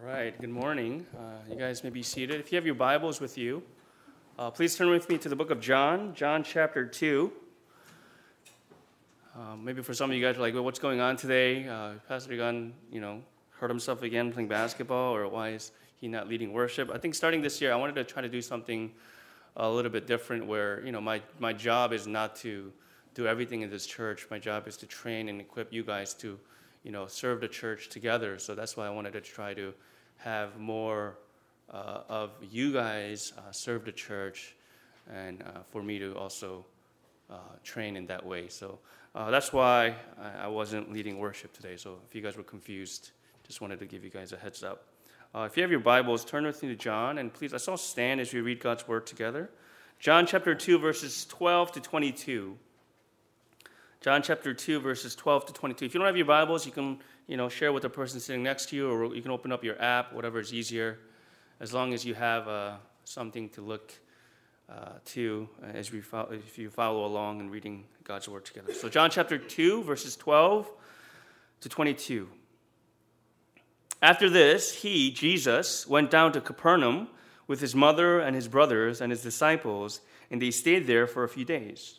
All right, good morning. Uh, you guys may be seated. If you have your Bibles with you, uh, please turn with me to the book of John, John chapter 2. Uh, maybe for some of you guys are like, well, what's going on today? Uh, Pastor Gunn, you know, hurt himself again playing basketball, or why is he not leading worship? I think starting this year, I wanted to try to do something a little bit different where, you know, my, my job is not to do everything in this church. My job is to train and equip you guys to, you know, serve the church together. So that's why I wanted to try to have more uh, of you guys uh, serve the church and uh, for me to also uh, train in that way. So uh, that's why I, I, wasn't leading worship today. So if you guys were confused, just wanted to give you guys a heads up. Uh, if you have your Bibles, turn with me to John, and please, let's all stand as we read God's word together. John chapter 2, verses 12 to 22. John chapter 2, verses 12 to 22. If you don't have your Bibles, you can you know, share with the person sitting next to you, or you can open up your app, whatever is easier, as long as you have uh, something to look uh, to as we follow, if you follow along in reading God's Word together. So, John chapter 2, verses 12 to 22. After this, he, Jesus, went down to Capernaum with his mother and his brothers and his disciples, and they stayed there for a few days.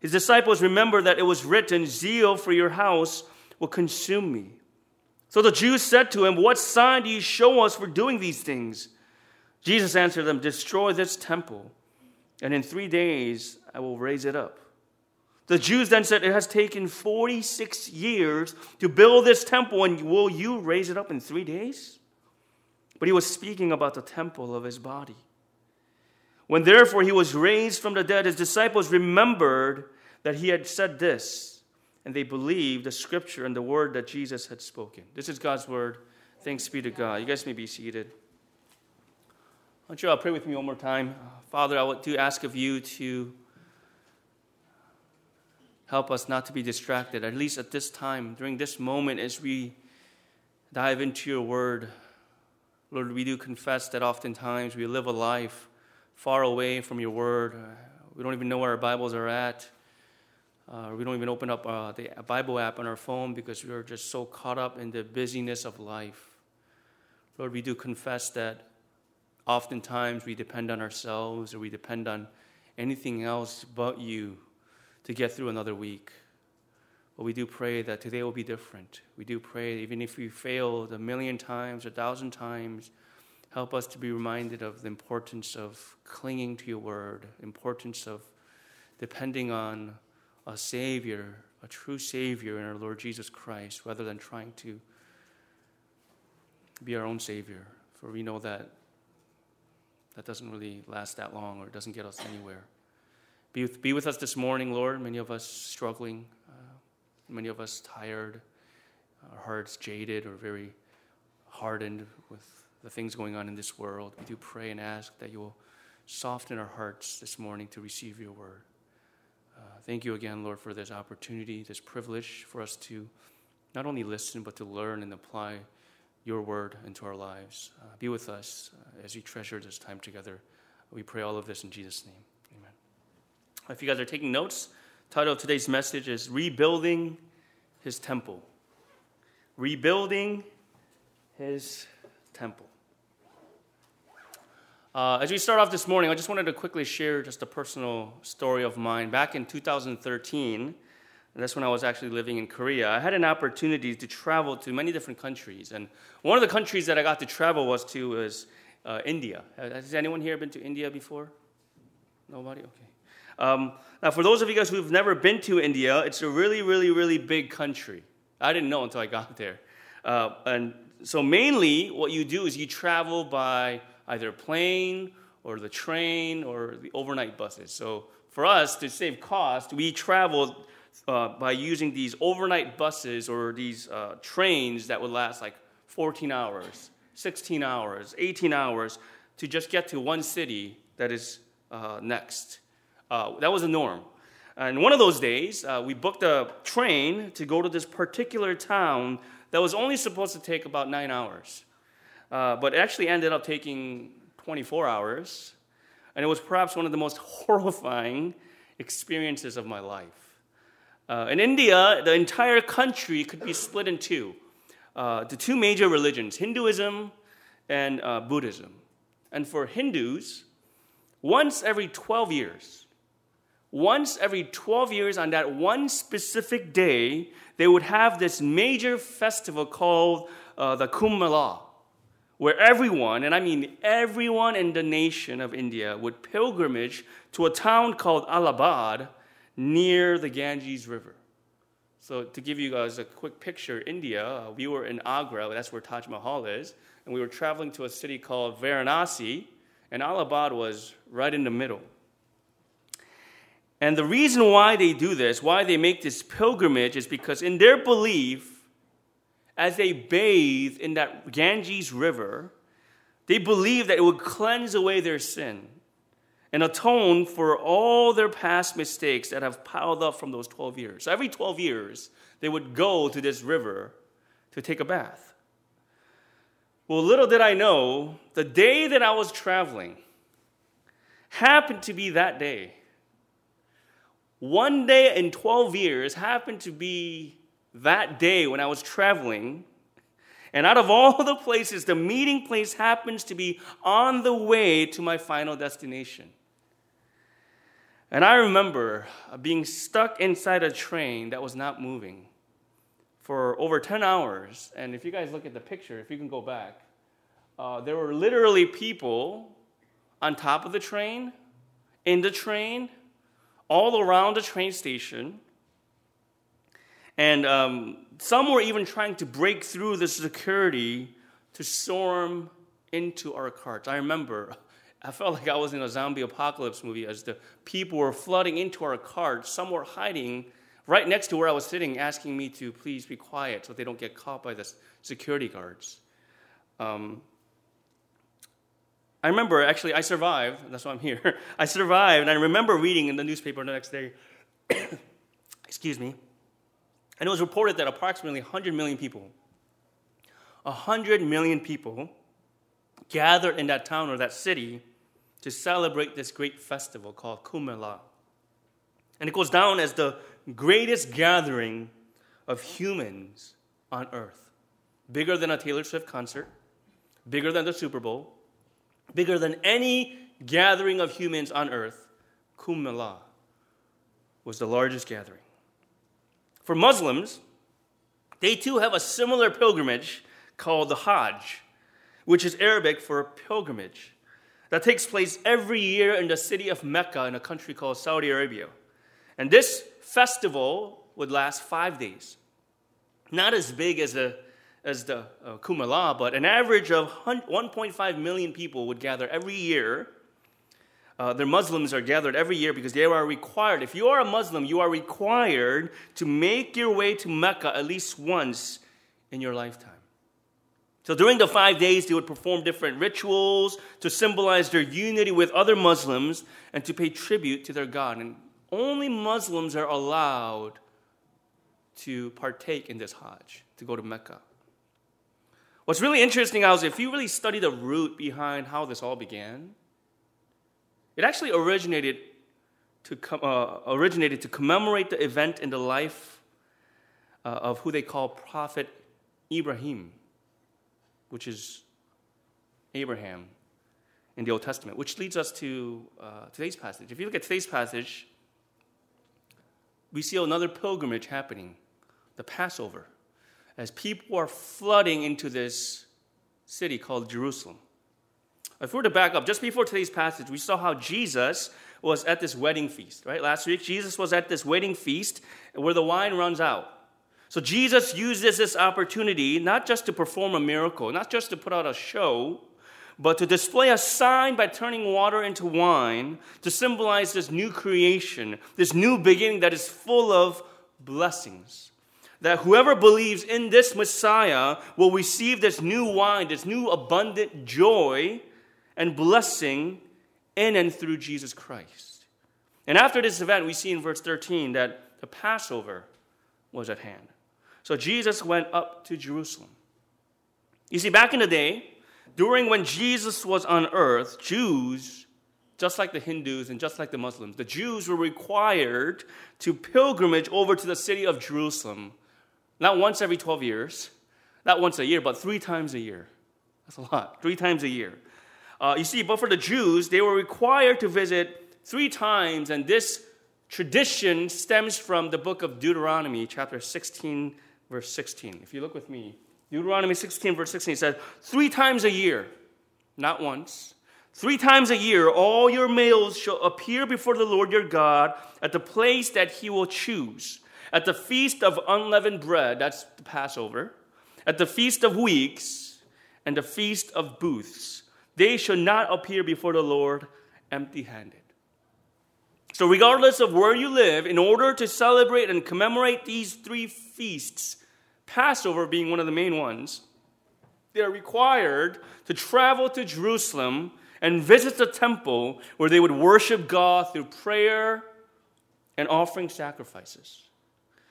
His disciples remembered that it was written, Zeal for your house will consume me. So the Jews said to him, What sign do you show us for doing these things? Jesus answered them, Destroy this temple, and in three days I will raise it up. The Jews then said, It has taken 46 years to build this temple, and will you raise it up in three days? But he was speaking about the temple of his body. When therefore he was raised from the dead, his disciples remembered that he had said this and they believed the scripture and the word that Jesus had spoken. This is God's word. Thanks be to God. You guys may be seated. I want you all pray with me one more time. Father, I want to ask of you to help us not to be distracted, at least at this time, during this moment, as we dive into your word. Lord, we do confess that oftentimes we live a life far away from your word. We don't even know where our Bibles are at. Uh, we don't even open up uh, the Bible app on our phone because we are just so caught up in the busyness of life. Lord, we do confess that oftentimes we depend on ourselves or we depend on anything else but you to get through another week. But we do pray that today will be different. We do pray, even if we failed a million times, a thousand times, help us to be reminded of the importance of clinging to your word, importance of depending on a Savior, a true Savior in our Lord Jesus Christ, rather than trying to be our own Savior. For we know that that doesn't really last that long or doesn't get us anywhere. Be with, be with us this morning, Lord. Many of us struggling, uh, many of us tired, our hearts jaded or very hardened with the things going on in this world. We do pray and ask that you will soften our hearts this morning to receive your word. Uh, thank you again, Lord, for this opportunity, this privilege for us to not only listen, but to learn and apply your word into our lives. Uh, be with us uh, as we treasure this time together. We pray all of this in Jesus' name. Amen. If you guys are taking notes, title of today's message is Rebuilding His Temple. Rebuilding His Temple. Uh, as we start off this morning, I just wanted to quickly share just a personal story of mine. Back in 2013, that's when I was actually living in Korea, I had an opportunity to travel to many different countries. And one of the countries that I got to travel was to was uh, India. Has anyone here been to India before? Nobody? Okay. Um, now, for those of you guys who've never been to India, it's a really, really, really big country. I didn't know until I got there. Uh, and so, mainly, what you do is you travel by either plane or the train or the overnight buses. So for us to save cost, we traveled uh, by using these overnight buses or these uh, trains that would last like 14 hours, 16 hours, 18 hours to just get to one city that is uh, next. Uh, that was the norm. And one of those days, uh, we booked a train to go to this particular town that was only supposed to take about nine hours. Uh, but it actually ended up taking 24 hours. And it was perhaps one of the most horrifying experiences of my life. Uh, in India, the entire country could be split in two uh, the two major religions, Hinduism and uh, Buddhism. And for Hindus, once every 12 years, once every 12 years on that one specific day, they would have this major festival called uh, the Kumbh Mela, where everyone, and I mean everyone in the nation of India, would pilgrimage to a town called Allahabad near the Ganges River. So, to give you guys a quick picture, India, uh, we were in Agra, that's where Taj Mahal is, and we were traveling to a city called Varanasi, and Allahabad was right in the middle. And the reason why they do this, why they make this pilgrimage, is because in their belief, as they bathe in that Ganges River, they believe that it would cleanse away their sin and atone for all their past mistakes that have piled up from those 12 years. So every 12 years, they would go to this river to take a bath. Well, little did I know, the day that I was traveling happened to be that day one day in 12 years happened to be that day when I was traveling. And out of all the places, the meeting place happens to be on the way to my final destination. And I remember being stuck inside a train that was not moving for over 10 hours. And if you guys look at the picture, if you can go back, uh, there were literally people on top of the train, in the train, all around the train station. And um, some were even trying to break through the security to storm into our carts. I remember, I felt like I was in a zombie apocalypse movie as the people were flooding into our carts. Some were hiding right next to where I was sitting, asking me to please be quiet so they don't get caught by the security guards. Um, I remember, actually, I survived. That's why I'm here. I survived, and I remember reading in the newspaper the next day, excuse me, and it was reported that approximately 100 million people, 100 million people gathered in that town or that city to celebrate this great festival called Kumbh Mela. And it goes down as the greatest gathering of humans on earth. Bigger than a Taylor Swift concert, bigger than the Super Bowl, bigger than any gathering of humans on earth, Kumbh Mela was the largest gathering. For Muslims, they too have a similar pilgrimage called the Hajj, which is Arabic for pilgrimage, that takes place every year in the city of Mecca in a country called Saudi Arabia. And this festival would last five days. Not as big as a as the uh, Kumbh Mela, but an average of 1.5 million people would gather every year. Uh, the Muslims are gathered every year because they are required. If you are a Muslim, you are required to make your way to Mecca at least once in your lifetime. So during the five days, they would perform different rituals to symbolize their unity with other Muslims and to pay tribute to their God. And only Muslims are allowed to partake in this Hajj, to go to Mecca. What's really interesting is if you really study the root behind how this all began, it actually originated to, uh, originated to commemorate the event in the life uh, of who they call Prophet Ibrahim, which is Abraham in the Old Testament, which leads us to uh, today's passage. If you look at today's passage, we see another pilgrimage happening the Passover as people are flooding into this city called Jerusalem. If we were to back up, just before today's passage, we saw how Jesus was at this wedding feast, right? Last week, Jesus was at this wedding feast where the wine runs out. So Jesus uses this opportunity not just to perform a miracle, not just to put out a show, but to display a sign by turning water into wine to symbolize this new creation, this new beginning that is full of blessings. that whoever believes in this Messiah will receive this new wine, this new abundant joy and blessing in and through Jesus Christ. And after this event, we see in verse 13 that the Passover was at hand. So Jesus went up to Jerusalem. You see, back in the day, during when Jesus was on earth, Jews, just like the Hindus and just like the Muslims, the Jews were required to pilgrimage over to the city of Jerusalem not once every 12 years, not once a year, but three times a year. That's a lot. Three times a year. Uh, you see, but for the Jews, they were required to visit three times, and this tradition stems from the book of Deuteronomy, chapter 16, verse 16. If you look with me, Deuteronomy 16, verse 16 says, Three times a year, not once, three times a year, all your males shall appear before the Lord your God at the place that he will choose at the feast of unleavened bread, that's the Passover, at the feast of weeks, and the feast of booths, they shall not appear before the Lord empty handed. So, regardless of where you live, in order to celebrate and commemorate these three feasts, Passover being one of the main ones, they are required to travel to Jerusalem and visit the temple where they would worship God through prayer and offering sacrifices.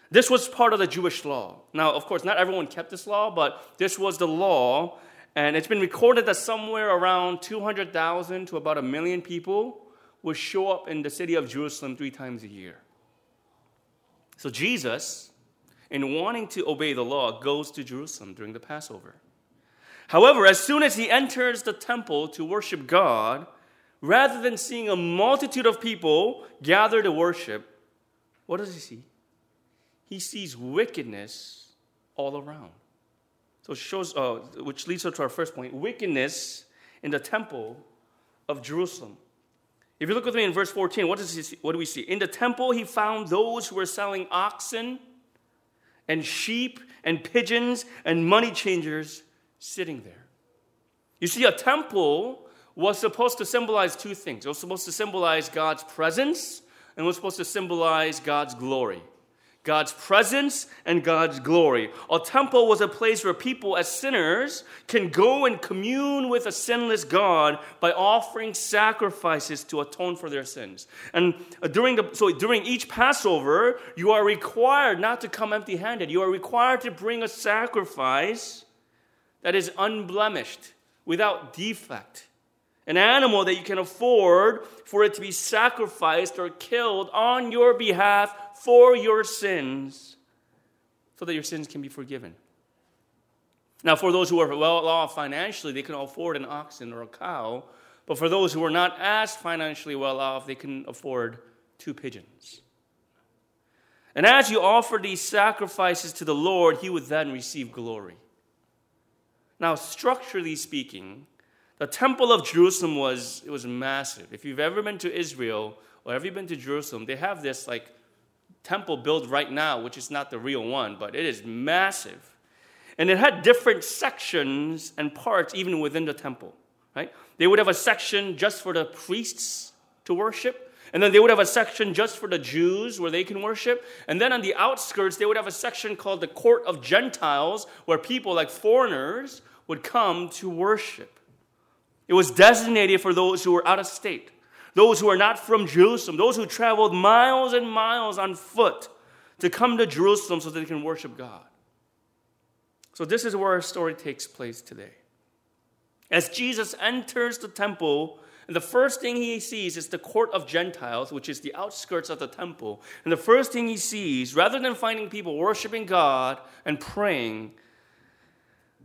This was part of the Jewish law. Now, of course, not everyone kept this law, but this was the law, and it's been recorded that somewhere around 200,000 to about a million people would show up in the city of Jerusalem three times a year. So, Jesus, in wanting to obey the law, goes to Jerusalem during the Passover. However, as soon as he enters the temple to worship God, rather than seeing a multitude of people gather to worship, what does he see? he sees wickedness all around. So it shows, uh, which leads us to our first point wickedness in the temple of Jerusalem. If you look with me in verse 14, what, does he see, what do we see? In the temple, he found those who were selling oxen and sheep and pigeons and money changers sitting there. You see, a temple was supposed to symbolize two things it was supposed to symbolize God's presence and was supposed to symbolize God's glory. God's presence and God's glory. A temple was a place where people, as sinners, can go and commune with a sinless God by offering sacrifices to atone for their sins. And uh, during the so during each Passover, you are required not to come empty-handed. You are required to bring a sacrifice that is unblemished, without defect an animal that you can afford for it to be sacrificed or killed on your behalf for your sins so that your sins can be forgiven. Now, for those who are well off financially, they can afford an oxen or a cow. But for those who are not as financially well off, they can afford two pigeons. And as you offer these sacrifices to the Lord, He would then receive glory. Now, structurally speaking, the temple of Jerusalem was it was massive. If you've ever been to Israel or have you been to Jerusalem, they have this like temple built right now, which is not the real one, but it is massive. And it had different sections and parts even within the temple, right? They would have a section just for the priests to worship, and then they would have a section just for the Jews where they can worship. And then on the outskirts, they would have a section called the court of Gentiles where people like foreigners would come to worship. It was designated for those who were out of state, those who are not from Jerusalem, those who traveled miles and miles on foot to come to Jerusalem so that they can worship God. So, this is where our story takes place today. As Jesus enters the temple, and the first thing he sees is the court of Gentiles, which is the outskirts of the temple. And the first thing he sees, rather than finding people worshiping God and praying,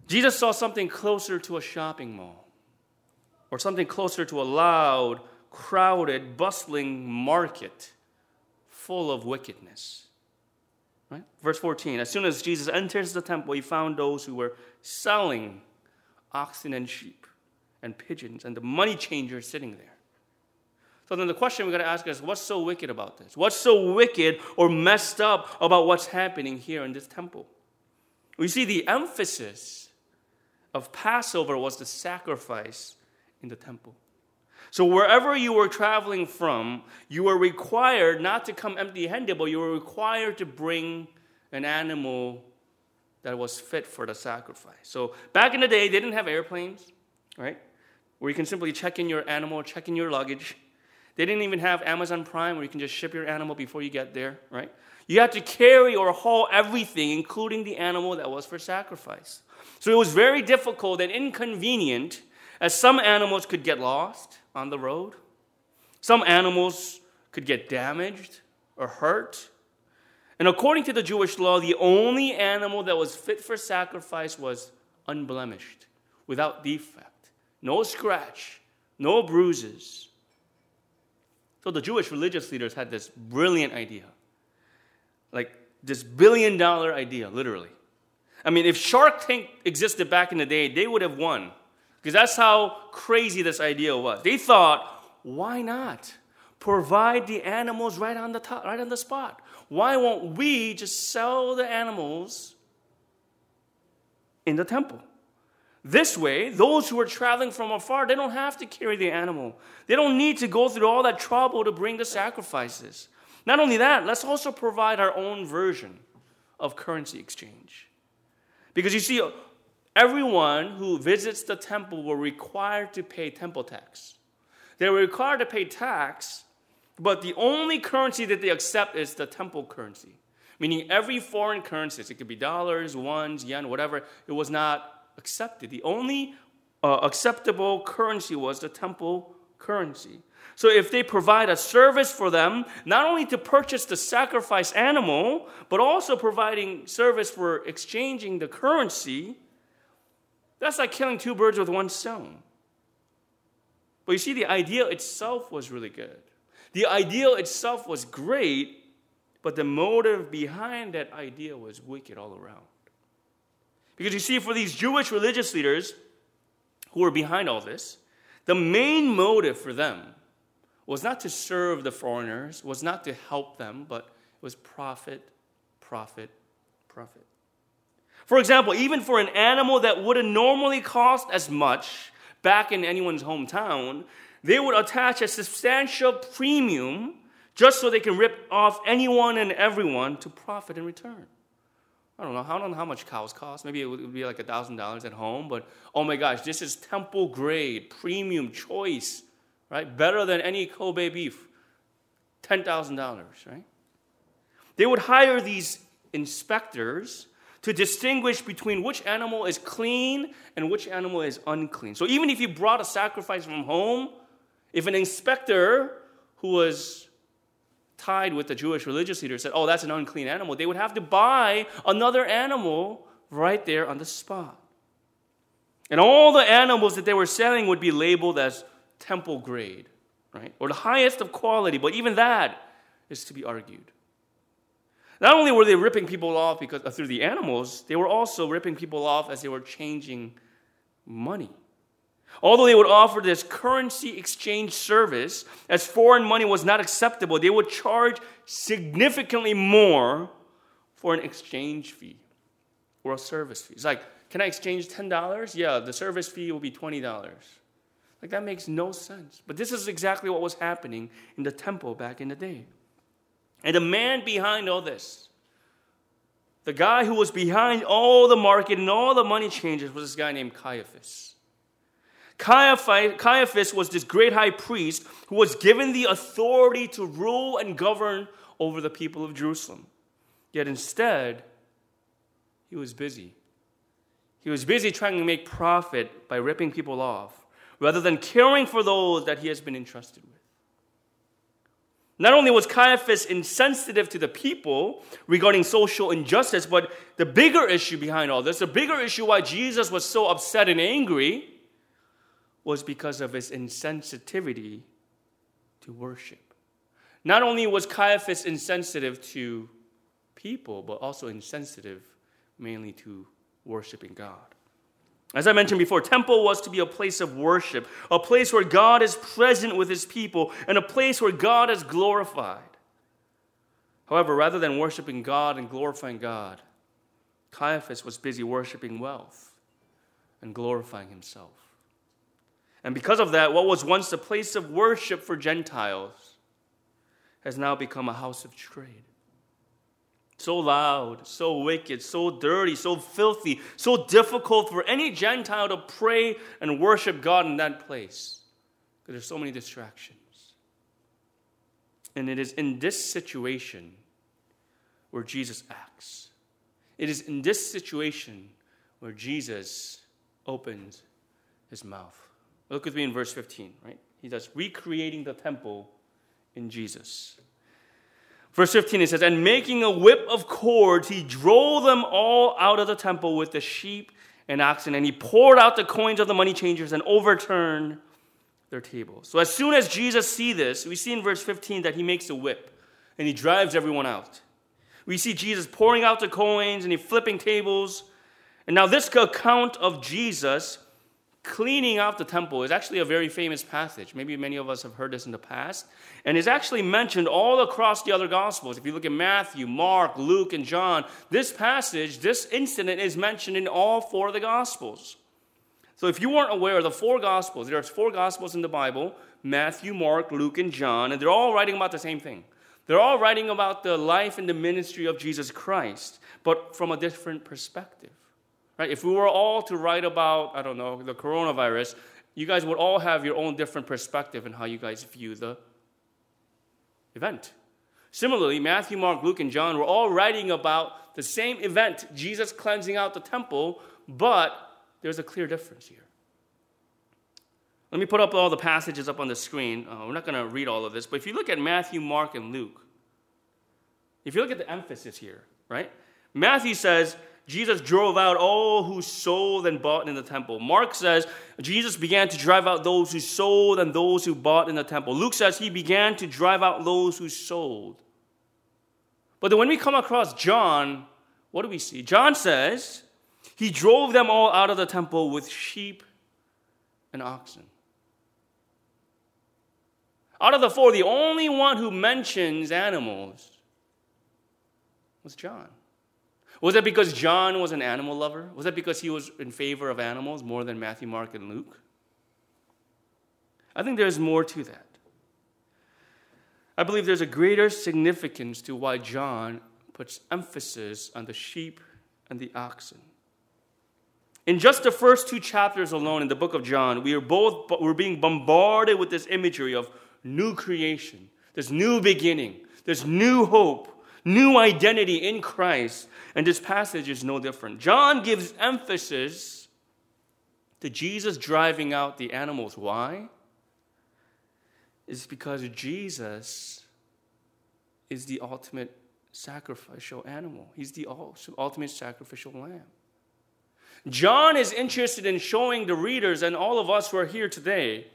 Jesus saw something closer to a shopping mall or something closer to a loud, crowded, bustling market full of wickedness. Right? Verse 14 As soon as Jesus enters the temple, he found those who were selling oxen and sheep and pigeons and the money changers sitting there. So then the question we got to ask is what's so wicked about this? What's so wicked or messed up about what's happening here in this temple? We see the emphasis of Passover was the sacrifice in the temple. So, wherever you were traveling from, you were required not to come empty handed, but you were required to bring an animal that was fit for the sacrifice. So back in the day, they didn't have airplanes, right? Where you can simply check in your animal, check in your luggage. They didn't even have Amazon Prime where you can just ship your animal before you get there, right? You had to carry or haul everything, including the animal that was for sacrifice. So it was very difficult and inconvenient, as some animals could get lost on the road. Some animals could get damaged or hurt. And according to the Jewish law, the only animal that was fit for sacrifice was unblemished, without defect, no scratch, no bruises. So the Jewish religious leaders had this brilliant idea. Like this billion dollar idea, literally. I mean, if Shark Tank existed back in the day, they would have won. Because that's how crazy this idea was. They thought, why not? Provide the animals right on the top, right on the spot. Why won't we just sell the animals in the temple? This way, those who are traveling from afar, they don't have to carry the animal. They don't need to go through all that trouble to bring the sacrifices. Not only that, let's also provide our own version of currency exchange. Because you see, everyone who visits the temple were required to pay temple tax. They were required to pay tax, but the only currency that they accept is the temple currency. Meaning every foreign currency, it could be dollars, ones, yen, whatever, it was not accepted. The only uh, acceptable currency was the temple currency. So if they provide a service for them, not only to purchase the sacrifice animal, but also providing service for exchanging the currency, that's like killing two birds with one stone. But you see, the idea itself was really good. The ideal itself was great, but the motive behind that idea was wicked all around. Because you see, for these Jewish religious leaders who were behind all this, the main motive for them was not to serve the foreigners, was not to help them, but it was profit, profit, profit. For example, even for an animal that wouldn't normally cost as much, back in anyone's hometown, they would attach a substantial premium just so they can rip off anyone and everyone to profit in return. I don't know. I don't know how much cows cost. Maybe it would be like a thousand dollars at home, but oh my gosh, this is temple grade, premium, choice, right? Better than any Kobe beef. Ten thousand dollars, right? They would hire these inspectors to distinguish between which animal is clean and which animal is unclean. So even if you brought a sacrifice from home, if an inspector who was tied with the Jewish religious leader said, Oh, that's an unclean animal, they would have to buy another animal right there on the spot. And all the animals that they were selling would be labeled as temple grade, right? Or the highest of quality, but even that is to be argued. Not only were they ripping people off because, uh, through the animals, they were also ripping people off as they were changing money. Although they would offer this currency exchange service, as foreign money was not acceptable, they would charge significantly more for an exchange fee or a service fee. It's like, can I exchange $10? Yeah, the service fee will be $20. Like, that makes no sense. But this is exactly what was happening in the temple back in the day. And the man behind all this, the guy who was behind all the market and all the money changes, was this guy named Caiaphas. Caiaphas was this great high priest who was given the authority to rule and govern over the people of Jerusalem. Yet instead, he was busy. He was busy trying to make profit by ripping people off rather than caring for those that he has been entrusted with. Not only was Caiaphas insensitive to the people regarding social injustice, but the bigger issue behind all this, the bigger issue why Jesus was so upset and angry, was because of his insensitivity to worship. Not only was Caiaphas insensitive to people, but also insensitive mainly to worshiping God. As I mentioned before, temple was to be a place of worship, a place where God is present with his people, and a place where God is glorified. However, rather than worshiping God and glorifying God, Caiaphas was busy worshiping wealth and glorifying himself. And because of that, what was once a place of worship for Gentiles has now become a house of trade. So loud, so wicked, so dirty, so filthy, so difficult for any Gentile to pray and worship God in that place because there's so many distractions. And it is in this situation where Jesus acts. It is in this situation where Jesus opens his mouth. Look with me in verse 15, right? He does recreating the temple in Jesus. Verse 15 it says, And making a whip of cords, he drove them all out of the temple with the sheep and oxen, and he poured out the coins of the money changers and overturned their tables. So as soon as Jesus see this, we see in verse 15 that he makes a whip and he drives everyone out. We see Jesus pouring out the coins and he flipping tables. And now this account of Jesus cleaning out the temple is actually a very famous passage. Maybe many of us have heard this in the past. And it's actually mentioned all across the other Gospels. If you look at Matthew, Mark, Luke, and John, this passage, this incident is mentioned in all four of the Gospels. So if you weren't aware of the four Gospels, there's four Gospels in the Bible Matthew, Mark, Luke, and John, and they're all writing about the same thing. They're all writing about the life and the ministry of Jesus Christ, but from a different perspective. Right? If we were all to write about, I don't know, the coronavirus, you guys would all have your own different perspective in how you guys view the event. Similarly, Matthew, Mark, Luke, and John were all writing about the same event, Jesus cleansing out the temple, but there's a clear difference here. Let me put up all the passages up on the screen. Uh, we're not going to read all of this, but if you look at Matthew, Mark, and Luke, if you look at the emphasis here, right? Matthew says, Jesus drove out all who sold and bought in the temple. Mark says Jesus began to drive out those who sold and those who bought in the temple. Luke says he began to drive out those who sold. But then when we come across John, what do we see? John says he drove them all out of the temple with sheep and oxen. Out of the four, the only one who mentions animals was John. Was that because John was an animal lover? Was that because he was in favor of animals more than Matthew, Mark, and Luke? I think there's more to that. I believe there's a greater significance to why John puts emphasis on the sheep and the oxen. In just the first two chapters alone in the book of John, we are both we're being bombarded with this imagery of new creation, this new beginning, this new hope, new identity in Christ. And this passage is no different. John gives emphasis to Jesus driving out the animals. Why? It's because Jesus is the ultimate sacrificial animal, he's the ultimate sacrificial lamb. John is interested in showing the readers and all of us who are here today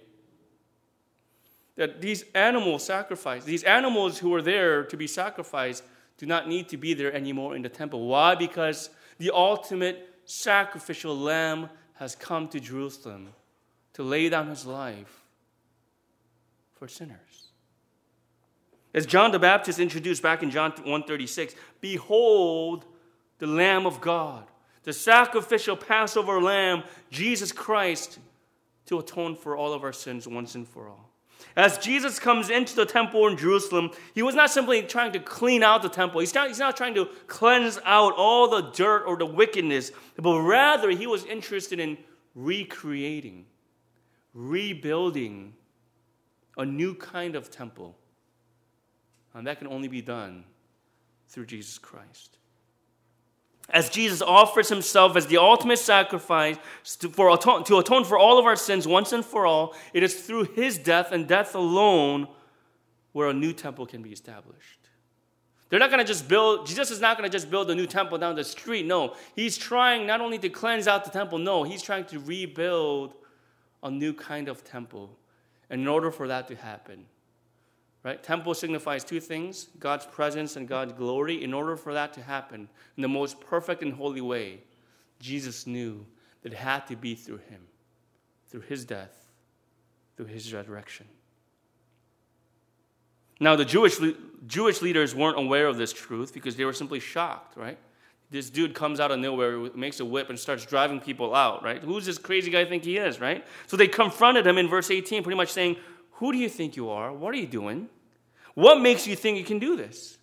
that these animal sacrifice, these animals who are there to be sacrificed, do not need to be there anymore in the temple. Why? Because the ultimate sacrificial lamb has come to Jerusalem to lay down his life for sinners. As John the Baptist introduced back in John 136, behold the lamb of God, the sacrificial Passover lamb, Jesus Christ, to atone for all of our sins once and for all. As Jesus comes into the temple in Jerusalem, he was not simply trying to clean out the temple. He's not, he's not trying to cleanse out all the dirt or the wickedness, but rather he was interested in recreating, rebuilding a new kind of temple. And that can only be done through Jesus Christ as Jesus offers himself as the ultimate sacrifice to, for, to atone for all of our sins once and for all, it is through his death and death alone where a new temple can be established. They're not going to just build, Jesus is not going to just build a new temple down the street. No, he's trying not only to cleanse out the temple, no, he's trying to rebuild a new kind of temple. And in order for that to happen, Right? Temple signifies two things God's presence and God's glory. In order for that to happen in the most perfect and holy way, Jesus knew that it had to be through him, through his death, through his resurrection. Now, the Jewish, Jewish leaders weren't aware of this truth because they were simply shocked, right? This dude comes out of nowhere, makes a whip, and starts driving people out, right? Who's this crazy guy think he is, right? So they confronted him in verse 18, pretty much saying, Who do you think you are? What are you doing? What makes you think you can do this?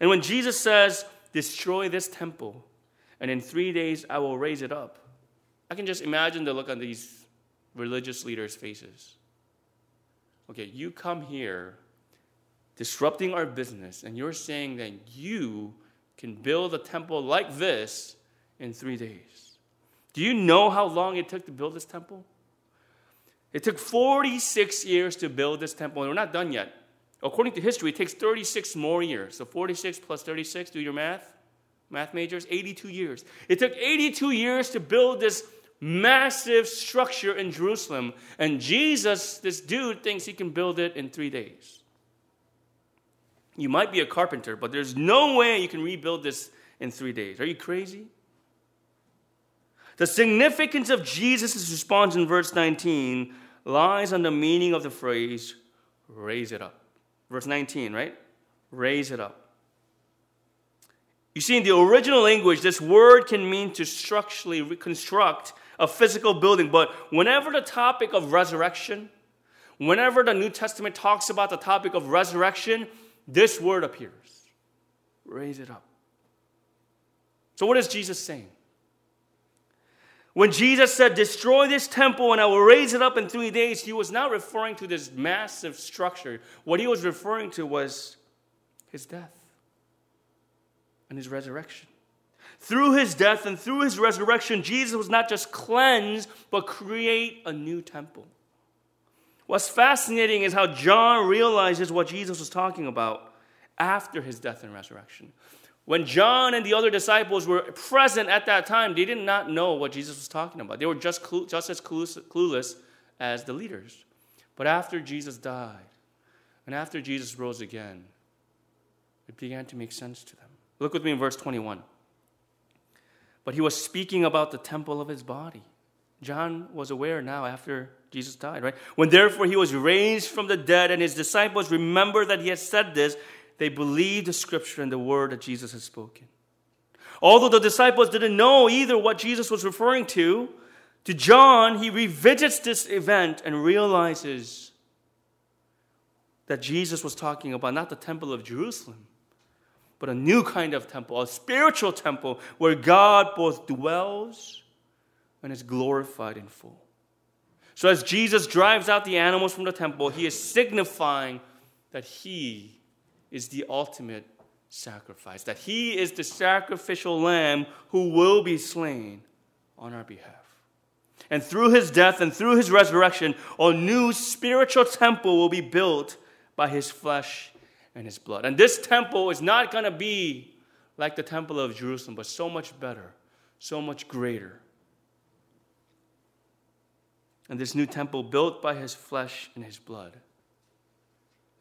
And when Jesus says, Destroy this temple, and in three days I will raise it up. I can just imagine the look on these religious leaders' faces. Okay, you come here disrupting our business, and you're saying that you can build a temple like this in three days. Do you know how long it took to build this temple? It took 46 years to build this temple, and we're not done yet. According to history, it takes 36 more years. So 46 plus 36, do your math. Math majors, 82 years. It took 82 years to build this massive structure in Jerusalem. And Jesus, this dude, thinks he can build it in three days. You might be a carpenter, but there's no way you can rebuild this in three days. Are you crazy? The significance of Jesus' response in verse 19 lies on the meaning of the phrase, raise it up. Verse 19, right? Raise it up. You see, in the original language, this word can mean to structurally reconstruct a physical building, but whenever the topic of resurrection, whenever the New Testament talks about the topic of resurrection, this word appears raise it up. So, what is Jesus saying? When Jesus said, Destroy this temple and I will raise it up in three days, he was not referring to this massive structure. What he was referring to was his death and his resurrection. Through his death and through his resurrection, Jesus was not just cleansed, but create a new temple. What's fascinating is how John realizes what Jesus was talking about after his death and resurrection. When John and the other disciples were present at that time, they did not know what Jesus was talking about. They were just, clue, just as clueless as the leaders. But after Jesus died and after Jesus rose again, it began to make sense to them. Look with me in verse 21. But he was speaking about the temple of his body. John was aware now after Jesus died, right? When therefore he was raised from the dead and his disciples remembered that he had said this, they believed the scripture and the word that Jesus had spoken. Although the disciples didn't know either what Jesus was referring to, to John, he revisits this event and realizes that Jesus was talking about not the temple of Jerusalem, but a new kind of temple, a spiritual temple where God both dwells and is glorified in full. So, as Jesus drives out the animals from the temple, he is signifying that he is the ultimate sacrifice, that he is the sacrificial lamb who will be slain on our behalf. And through his death and through his resurrection, a new spiritual temple will be built by his flesh and his blood. And this temple is not going to be like the temple of Jerusalem, but so much better, so much greater. And this new temple, built by his flesh and his blood,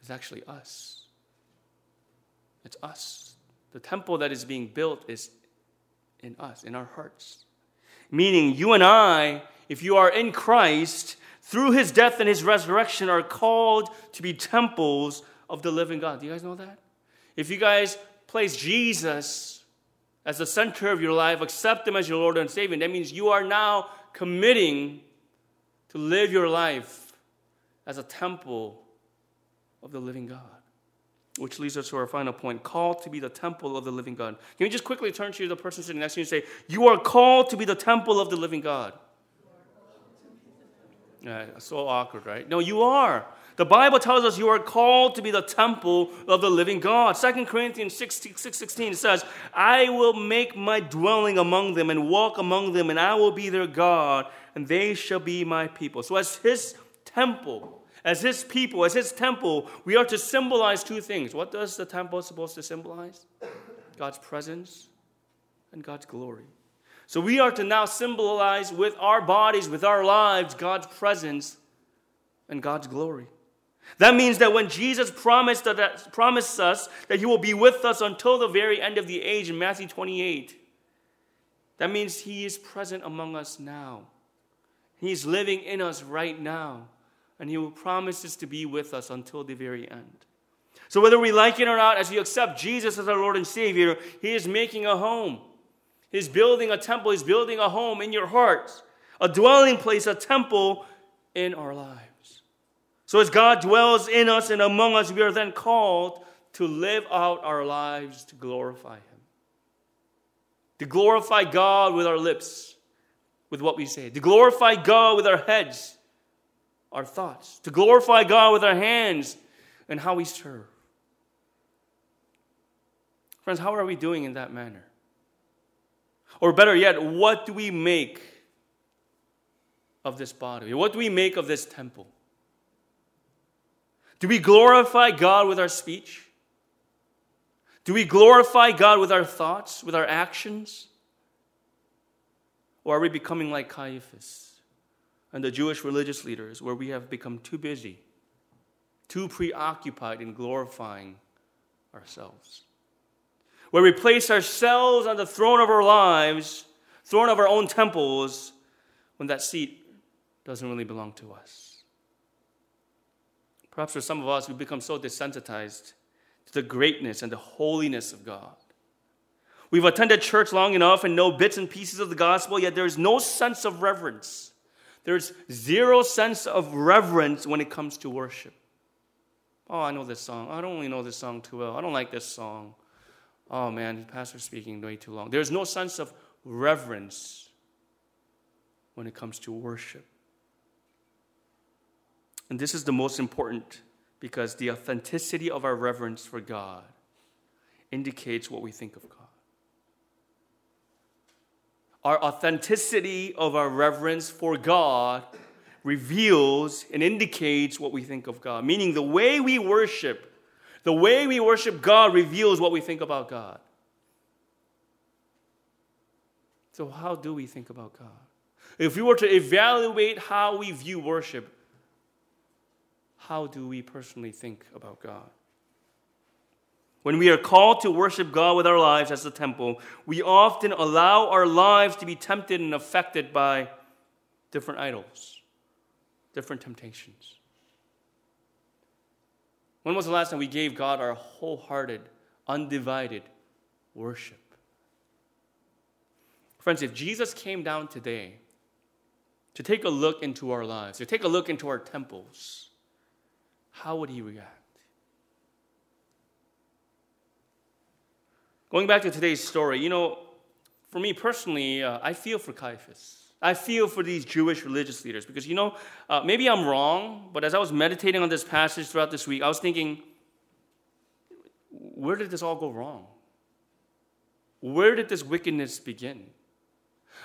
is actually us. It's us. The temple that is being built is in us, in our hearts. Meaning, you and I, if you are in Christ, through his death and his resurrection, are called to be temples of the living God. Do you guys know that? If you guys place Jesus as the center of your life, accept him as your Lord and Savior, that means you are now committing to live your life as a temple of the living God. Which leads us to our final point called to be the temple of the living God. Can you just quickly turn to the person sitting next to you and say, You are called to be the temple of the living God? Yeah, so awkward, right? No, you are. The Bible tells us you are called to be the temple of the living God. 2 Corinthians 6, 6 16 says, I will make my dwelling among them and walk among them, and I will be their God, and they shall be my people. So, as his temple, as his people, as his temple, we are to symbolize two things. What does the temple supposed to symbolize? God's presence and God's glory. So we are to now symbolize with our bodies, with our lives, God's presence and God's glory. That means that when Jesus promised, that, promised us that he will be with us until the very end of the age in Matthew 28, that means he is present among us now. He's living in us right now, and he will promise us to be with us until the very end. So, whether we like it or not, as we accept Jesus as our Lord and Savior, he is making a home. He's building a temple, he's building a home in your hearts, a dwelling place, a temple in our lives. So, as God dwells in us and among us, we are then called to live out our lives to glorify Him. to glorify God with our lips, with what we say, to glorify God with our heads, our thoughts, to glorify God with our hands and how we serve. Friends, how are we doing in that manner? Or better yet, what do we make of this body? What do we make of this temple? Do we glorify God with our speech? Do we glorify God with our thoughts, with our actions? Or are we becoming like Caiaphas and the Jewish religious leaders, where we have become too busy, too preoccupied in glorifying ourselves? Where we place ourselves on the throne of our lives, throne of our own temples, when that seat doesn't really belong to us. Perhaps for some of us, we've become so desensitized to the greatness and the holiness of God. We've attended church long enough and know bits and pieces of the gospel, yet there's no sense of reverence. There's zero sense of reverence when it comes to worship. Oh, I know this song. I don't really know this song too well. I don't like this song. Oh man, the pastor's speaking way too long. There's no sense of reverence when it comes to worship. And this is the most important because the authenticity of our reverence for God indicates what we think of God. Our authenticity of our reverence for God reveals and indicates what we think of God. Meaning, the way we worship, the way we worship God reveals what we think about God. So, how do we think about God? If we were to evaluate how we view worship, how do we personally think about God? When we are called to worship God with our lives as a temple, we often allow our lives to be tempted and affected by different idols, different temptations. When was the last time we gave God our wholehearted, undivided worship? Friends, if Jesus came down today to take a look into our lives, to take a look into our temples, how would he react? Going back to today's story, you know, for me personally, uh, I feel for Caiaphas. I feel for these Jewish religious leaders because, you know, uh, maybe I'm wrong, but as I was meditating on this passage throughout this week, I was thinking, where did this all go wrong? Where did this wickedness begin?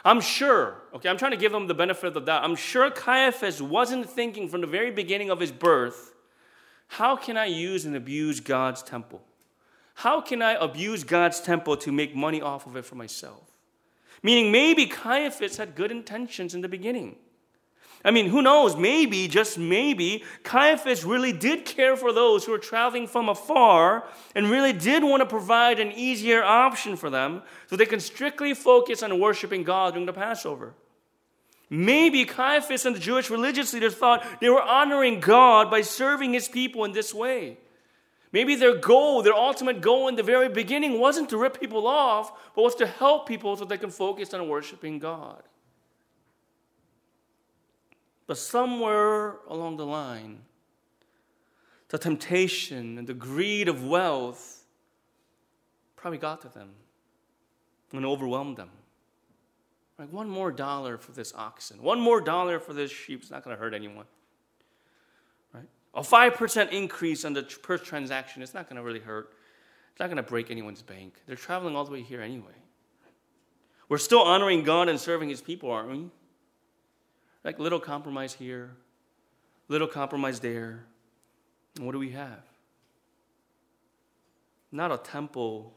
I'm sure, okay, I'm trying to give them the benefit of the doubt. I'm sure Caiaphas wasn't thinking from the very beginning of his birth how can I use and abuse God's temple? How can I abuse God's temple to make money off of it for myself? Meaning, maybe Caiaphas had good intentions in the beginning. I mean, who knows? Maybe, just maybe, Caiaphas really did care for those who were traveling from afar and really did want to provide an easier option for them so they can strictly focus on worshiping God during the Passover. Maybe Caiaphas and the Jewish religious leaders thought they were honoring God by serving his people in this way. Maybe their goal, their ultimate goal in the very beginning wasn't to rip people off, but was to help people so they can focus on worshiping God. But somewhere along the line, the temptation and the greed of wealth probably got to them and overwhelmed them. Like one more dollar for this oxen, one more dollar for this sheep is not going to hurt anyone. A 5% increase on the per transaction, it's not going to really hurt. It's not going to break anyone's bank. They're traveling all the way here anyway. We're still honoring God and serving his people, aren't we? Like little compromise here, little compromise there. And what do we have? Not a temple,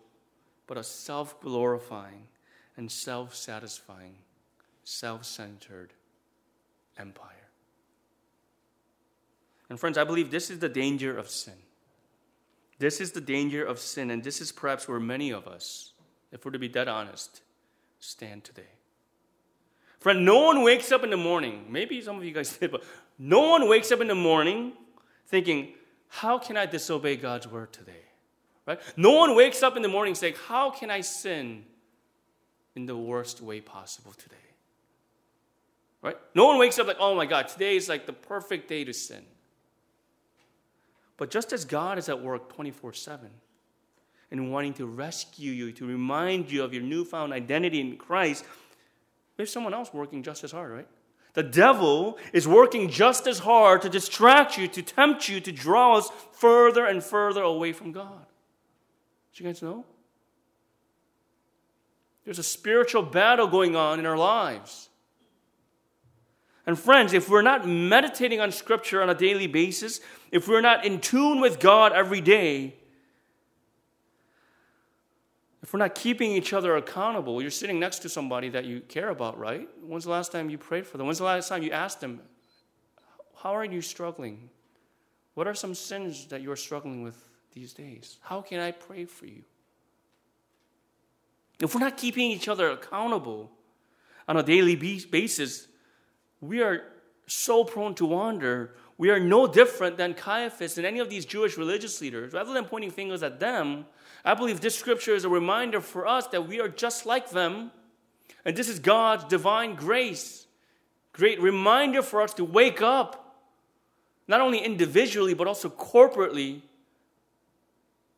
but a self glorifying, and self satisfying, self centered empire. And friends, I believe this is the danger of sin. This is the danger of sin, and this is perhaps where many of us, if we're to be dead honest, stand today. Friend, no one wakes up in the morning, maybe some of you guys did, but no one wakes up in the morning thinking, How can I disobey God's word today? Right? No one wakes up in the morning saying, How can I sin in the worst way possible today. Right? No one wakes up like, oh my God, today is like the perfect day to sin. But just as God is at work 24 7, and wanting to rescue you, to remind you of your newfound identity in Christ, there's someone else working just as hard, right? The devil is working just as hard to distract you, to tempt you, to draw us further and further away from God. Do you guys know? There's a spiritual battle going on in our lives. And friends, if we're not meditating on Scripture on a daily basis, if we're not in tune with God every day, if we're not keeping each other accountable, you're sitting next to somebody that you care about, right? When's the last time you prayed for them? When's the last time you asked them, How are you struggling? What are some sins that you're struggling with these days? How can I pray for you? If we're not keeping each other accountable on a daily basis, we are so prone to wander. We are no different than Caiaphas and any of these Jewish religious leaders. Rather than pointing fingers at them, I believe this scripture is a reminder for us that we are just like them. And this is God's divine grace. Great reminder for us to wake up, not only individually, but also corporately,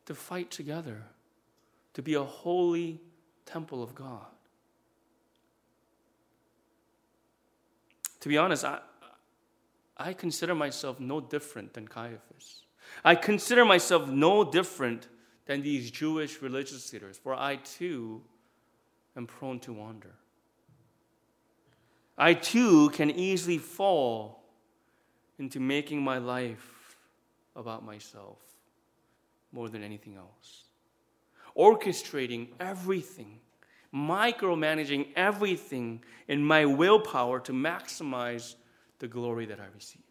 to fight together, to be a holy temple of God. To be honest, I, I consider myself no different than Caiaphas. I consider myself no different than these Jewish religious leaders, for I too am prone to wander. I too can easily fall into making my life about myself more than anything else. Orchestrating everything, micromanaging everything in my willpower to maximize the glory that I receive.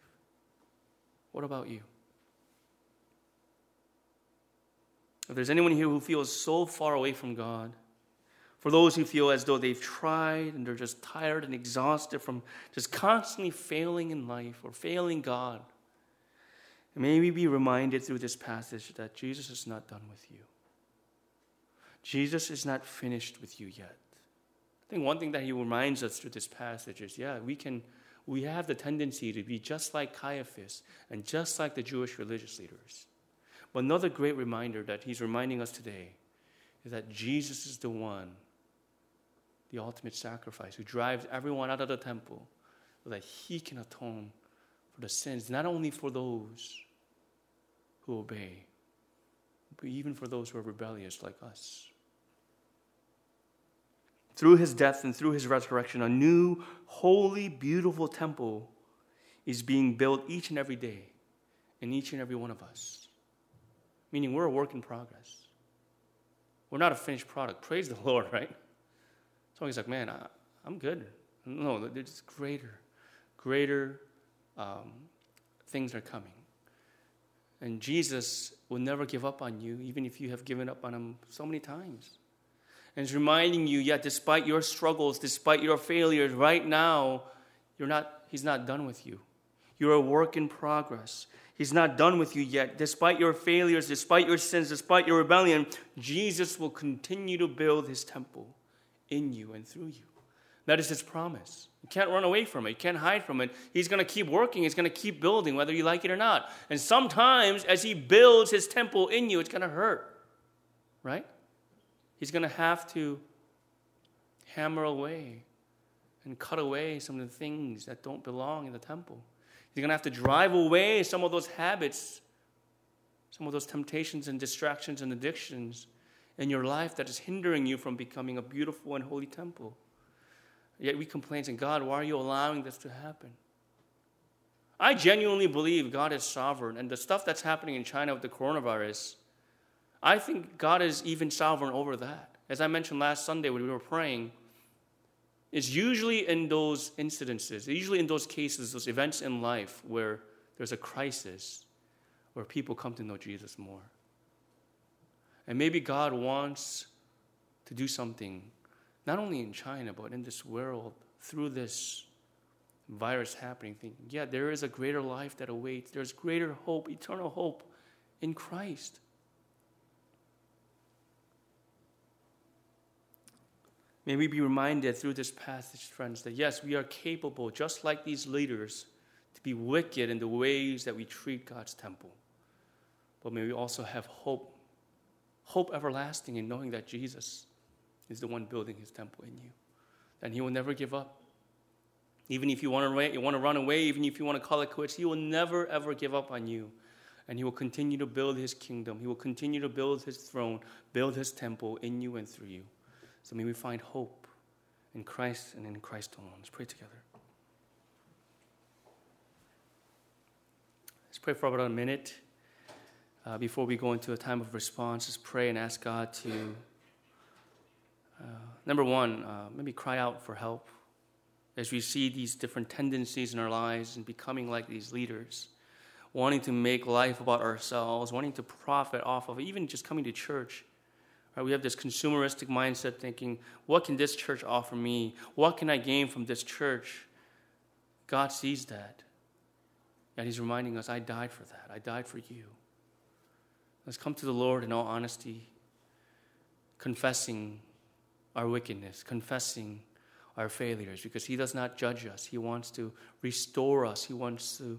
What about you? If there's anyone here who feels so far away from God, for those who feel as though they've tried and they're just tired and exhausted from just constantly failing in life or failing God, may we be reminded through this passage that Jesus is not done with you. Jesus is not finished with you yet. I think one thing that he reminds us through this passage is yeah, we can we have the tendency to be just like Caiaphas and just like the Jewish religious leaders. But another great reminder that he's reminding us today is that Jesus is the one, the ultimate sacrifice, who drives everyone out of the temple so that he can atone for the sins, not only for those who obey, but even for those who are rebellious like us. Through his death and through his resurrection, a new, holy, beautiful temple is being built each and every day in each and every one of us meaning we're a work in progress. We're not a finished product. Praise the Lord, right? So he's like, man, I, am good. No, there's greater, greater um, things are coming. And Jesus will never give up on you, even if you have given up on him so many times. And he's reminding you, yet, despite your struggles, despite your failures, right now, you're not, he's not done with you. You're a work in progress. He's not done with you yet. Despite your failures, despite your sins, despite your rebellion, Jesus will continue to build his temple in you and through you. That is his promise. You can't run away from it. You can't hide from it. He's going to keep working. He's going to keep building, whether you like it or not. And sometimes, as he builds his temple in you, it's going to hurt, right? He's going to have to hammer away and cut away some of the things that don't belong in the temple. You're going to have to drive away some of those habits, some of those temptations and distractions and addictions in your life that is hindering you from becoming a beautiful and holy temple. Yet we complain, saying, God, why are you allowing this to happen? I genuinely believe God is sovereign, and the stuff that's happening in China with the coronavirus, I think God is even sovereign over that. As I mentioned last Sunday when we were praying, it's usually in those incidences, usually in those cases, those events in life where there's a crisis, where people come to know Jesus more. And maybe God wants to do something, not only in China, but in this world, through this virus happening, thinking, yeah, there is a greater life that awaits. There's greater hope, eternal hope in Christ. May we be reminded through this passage, friends, that yes, we are capable, just like these leaders, to be wicked in the ways that we treat God's temple. But may we also have hope hope everlasting in knowing that Jesus is the one building his temple in you. And he will never give up. Even if you want to, you want to run away, even if you want to call it quits, he will never, ever give up on you. And he will continue to build his kingdom. He will continue to build his throne, build his temple in you and through you. So may we find hope in Christ and in Christ alone. Let's pray together. Let's pray for about a minute. Uh, before we go into a time of response, just pray and ask God to, uh, number one, uh, maybe cry out for help as we see these different tendencies in our lives and becoming like these leaders, wanting to make life about ourselves, wanting to profit off of even just coming to church. Right, we have this consumeristic mindset thinking, what can this church offer me? What can I gain from this church? God sees that. And He's reminding us, I died for that. I died for you. Let's come to the Lord in all honesty, confessing our wickedness, confessing our failures, because He does not judge us. He wants to restore us, He wants to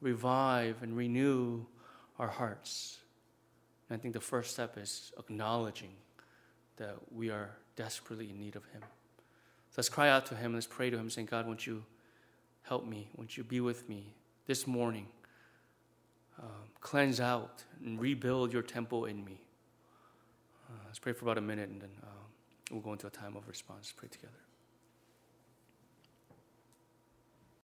revive and renew our hearts. And I think the first step is acknowledging that we are desperately in need of Him. So let's cry out to Him, let's pray to Him, saying, God, won't you help me? Won't you be with me this morning? um, cleanse out and rebuild your temple in me. Uh, let's pray for about a minute and then uh, we'll go into a time of response. Pray together.